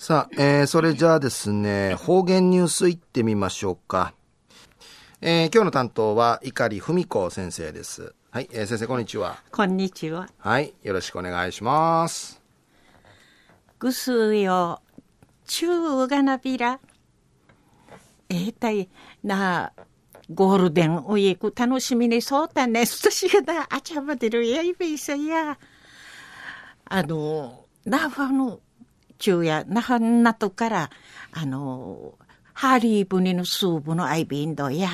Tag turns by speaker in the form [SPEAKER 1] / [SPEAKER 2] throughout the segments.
[SPEAKER 1] さあ、えー、それじゃあですね、方言ニュースいってみましょうか。えー、今日の担当は碇文子先生です。はい、えー、先生こんにちは。
[SPEAKER 2] こんにちは。
[SPEAKER 1] はい、よろしくお願いします。
[SPEAKER 2] ぐすよ、ちゅうがなびら。えー、たい、な、ゴールデンウィーク楽しみにそうたね。すとしがだ、あちゃばでるやいべいさや。あの、なファの、昼夜、那覇なとから、あの、ハーリーブニのスープのアイビンドや、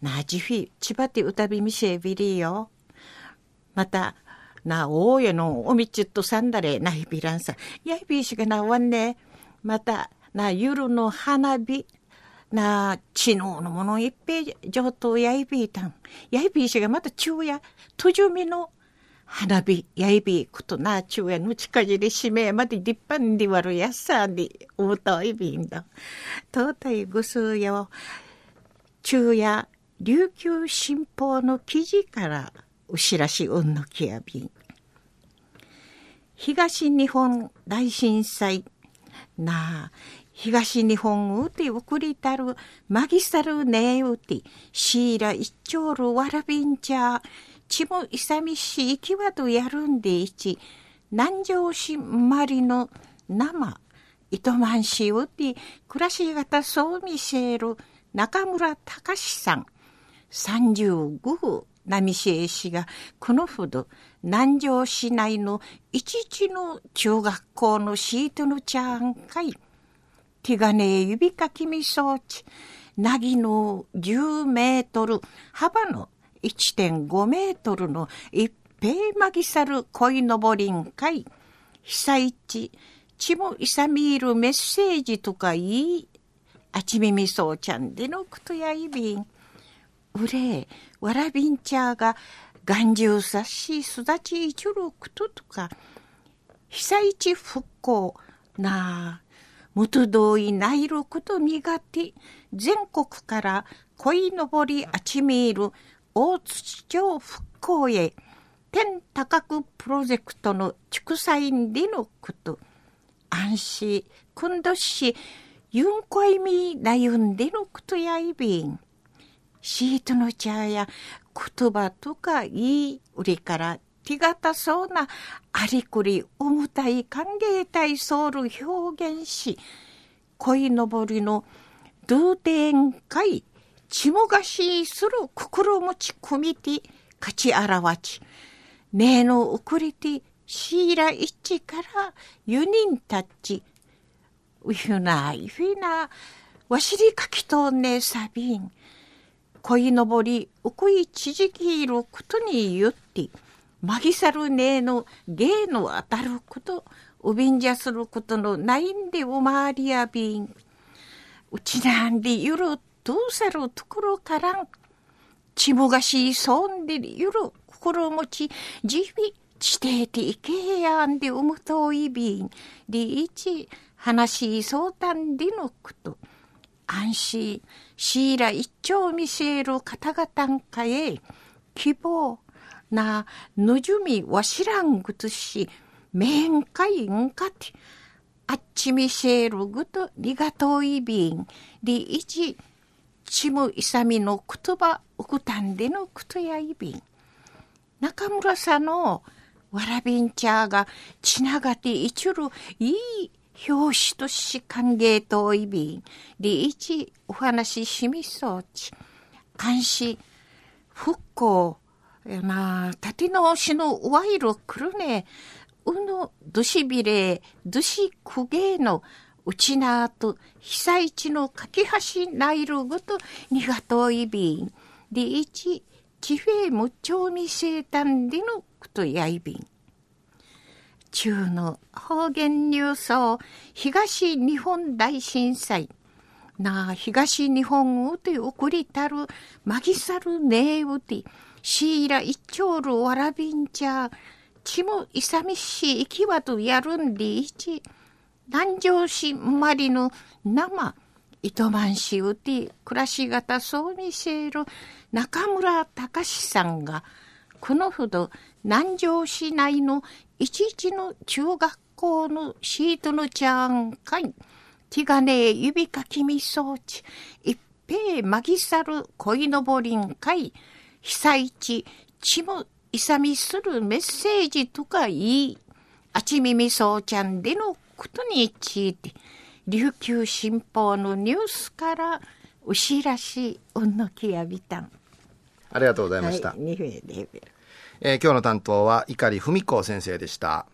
[SPEAKER 2] なじフィ、千葉て歌びみせびりよ。また、な、大家のおみちっとさんだれ、ないびらんさ。やいびしがなわんね。また、な、夜の花火、な、知能のものいっぺい上等やいびいたん。やいびしがまた昼夜、とじゅみの花火、やいびこと、な、ちゅうやの近じりしめまで立派にわるやさに、うといびんだ。とうたいぐすよ、昼夜、琉球新報の記事から、うしらしうんのきやびん。東日本大震災、なあ、東日本うて送りたる、マギサルネウティ、シーラ一丁るわらびんちゃ、ちも勇みしいきわとやるんでいち、南城市まりの生、糸満市うて暮らし方そう見せる中村隆さん、35部波市氏がこのほど南城市内の一地の中学校のシートのちゃんかい、手金指かきみ装置、なぎの10メートル幅の1.5メートルの一平まぎさる鯉のぼりんかい。被災地、ちもいさみいるメッセージとかいい。あちみみそうちゃんでのくとやいびん。うれ、わらびんちゃーが、眼中さし育ちいちゅるくととか、被災地復興なあ、むとどいないることみがて、全国から鯉のぼりあちみいる大津町復興へ天高くプロジェクトの畜産員でのこと、安心、くんどし、ユンコイミーなゆんでのことやいびん。シートの茶や言葉とかいい売りから手堅そうなありくり重たい歓迎体ソウル表現し、恋のぼりのドゥーテン会ちもがしする心持ち込みて勝ちあらわち、ねえの送りてシーラ一から4人たち、うふないふな、わしりかきとねさびん、恋のぼり、うくいちじきいることによって、まぎさるねえの芸の当たること、うびんじゃすることのないんでおまわりやびん。うちなんでゆるどうさるところからん。ちもがしそんでゆる心持ち、じび、ちてていけやんでうむといびん。でいち、話相談でのこと。安心、シーラ一丁見せる方々んかへ、希望、な、ぬじゅみわしらんぐとし、めんかいんかて、あっちみせるぐとりがといびん。でいち、ちむいさみの言葉うくたんでのくとやいびん。中村さんのわらびんちゃーがちながていちるいい表紙とし歓迎といびん。りいちお話ししみそうち。監視復興やな立て直しのワイルくるね。うぬどしびれ、どしくげのうちなと被災地の架け橋ないるごとにがといびん。でいち、地平無調味生誕でのことやいびん。中の方言ニュースを東日本大震災。なあ、東日本うて送りたる、まぎさるねえうて、シーラ一丁るわらびんちゃ、ちもいさみしいきわとやるんでいち、南城市生まりの生、糸満市うて暮らし方そう見せる中村隆さんが、このほど南城市内の一時の中学校のシートのちゃんかい。ティガネ指かきみ装置。一平マギサル恋のぼりんかい。被災地、ちむいさみするメッセージとかいい。あちみみそうちゃんでのことについて、琉球新報のニュースから、うしらし、うんのきやびたん。
[SPEAKER 1] ありがとうございました。
[SPEAKER 2] はい、2名レベル。
[SPEAKER 1] えー今日の担当は碇文子先生でした。